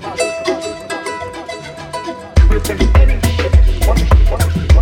Tell you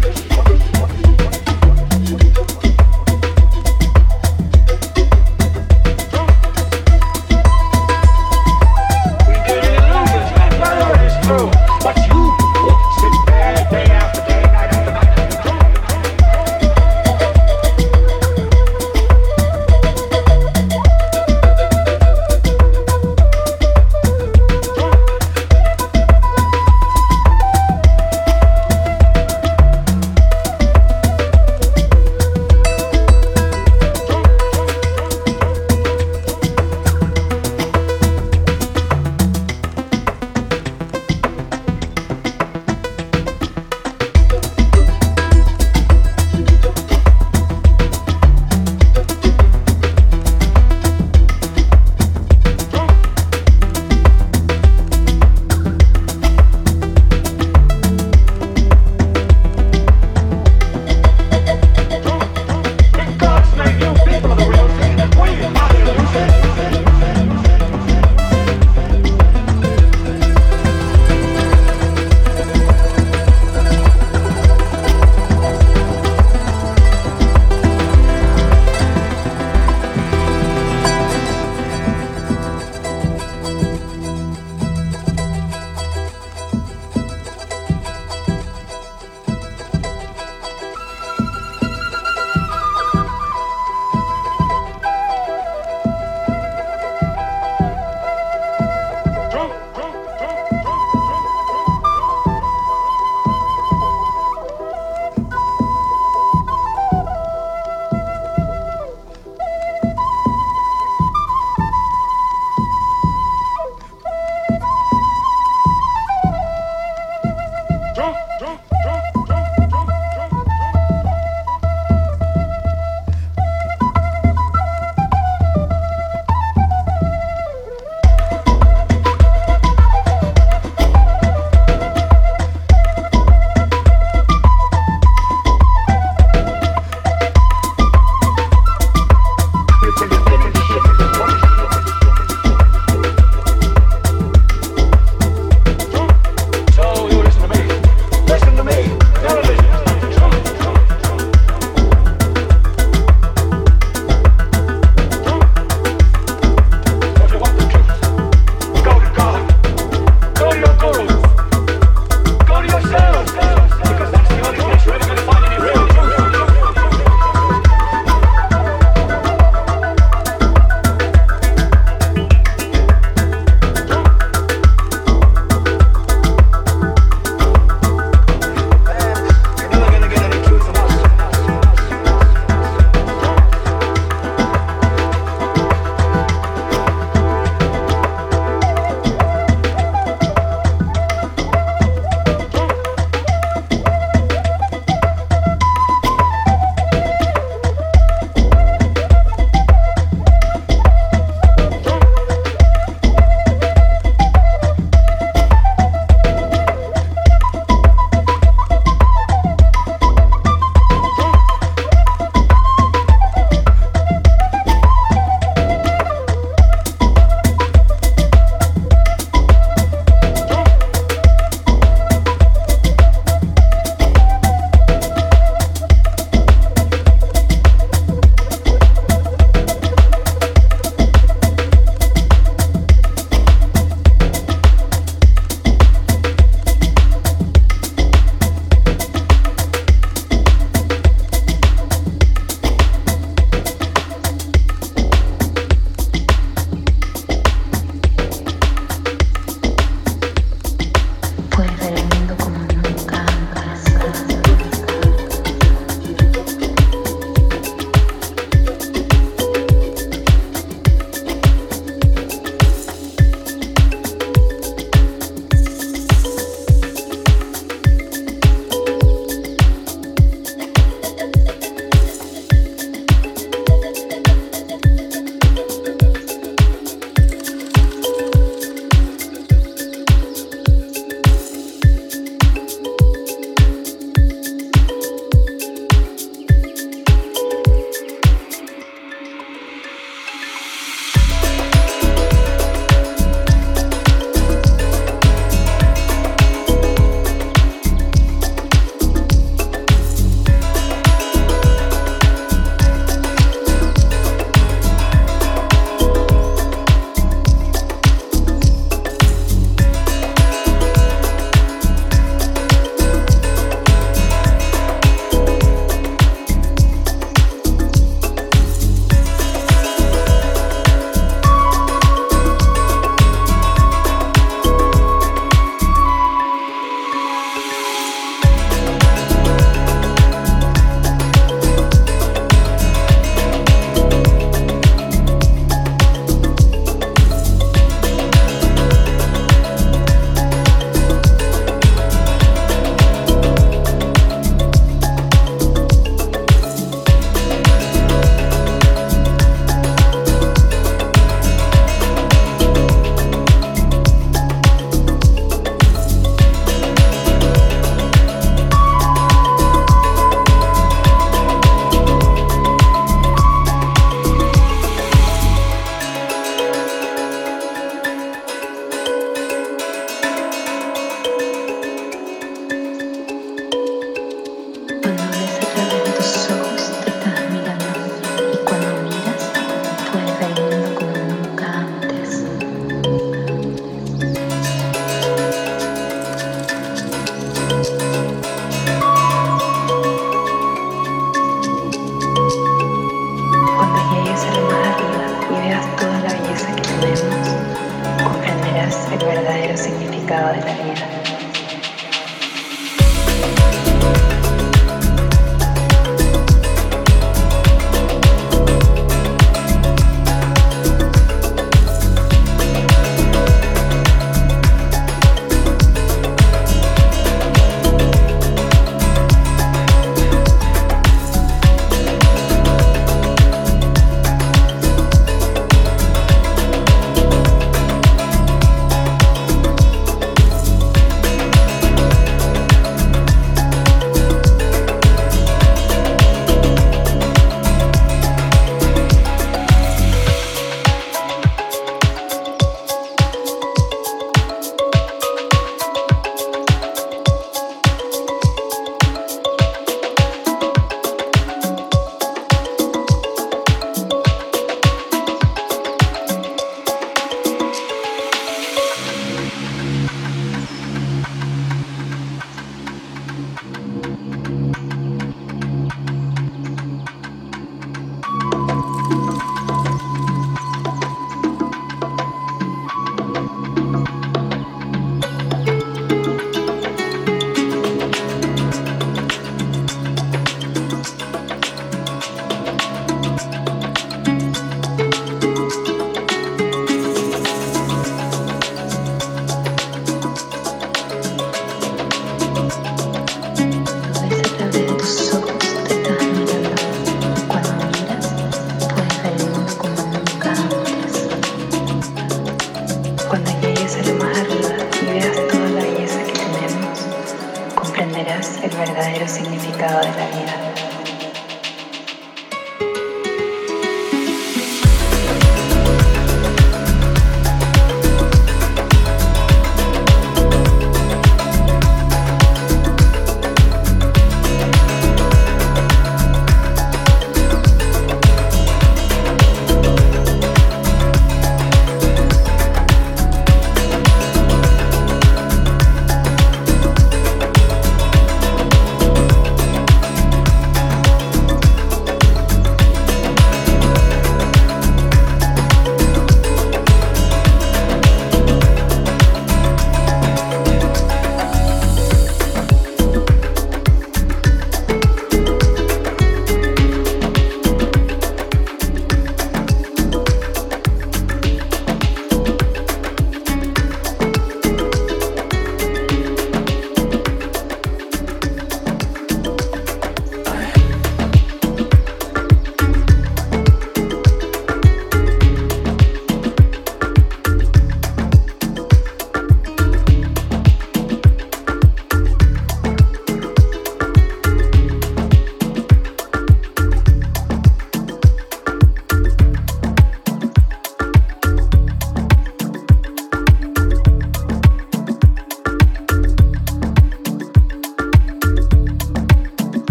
verdadero significado de la vida.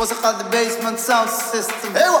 موسيقى البيسمنت ساوند سيستم ايوا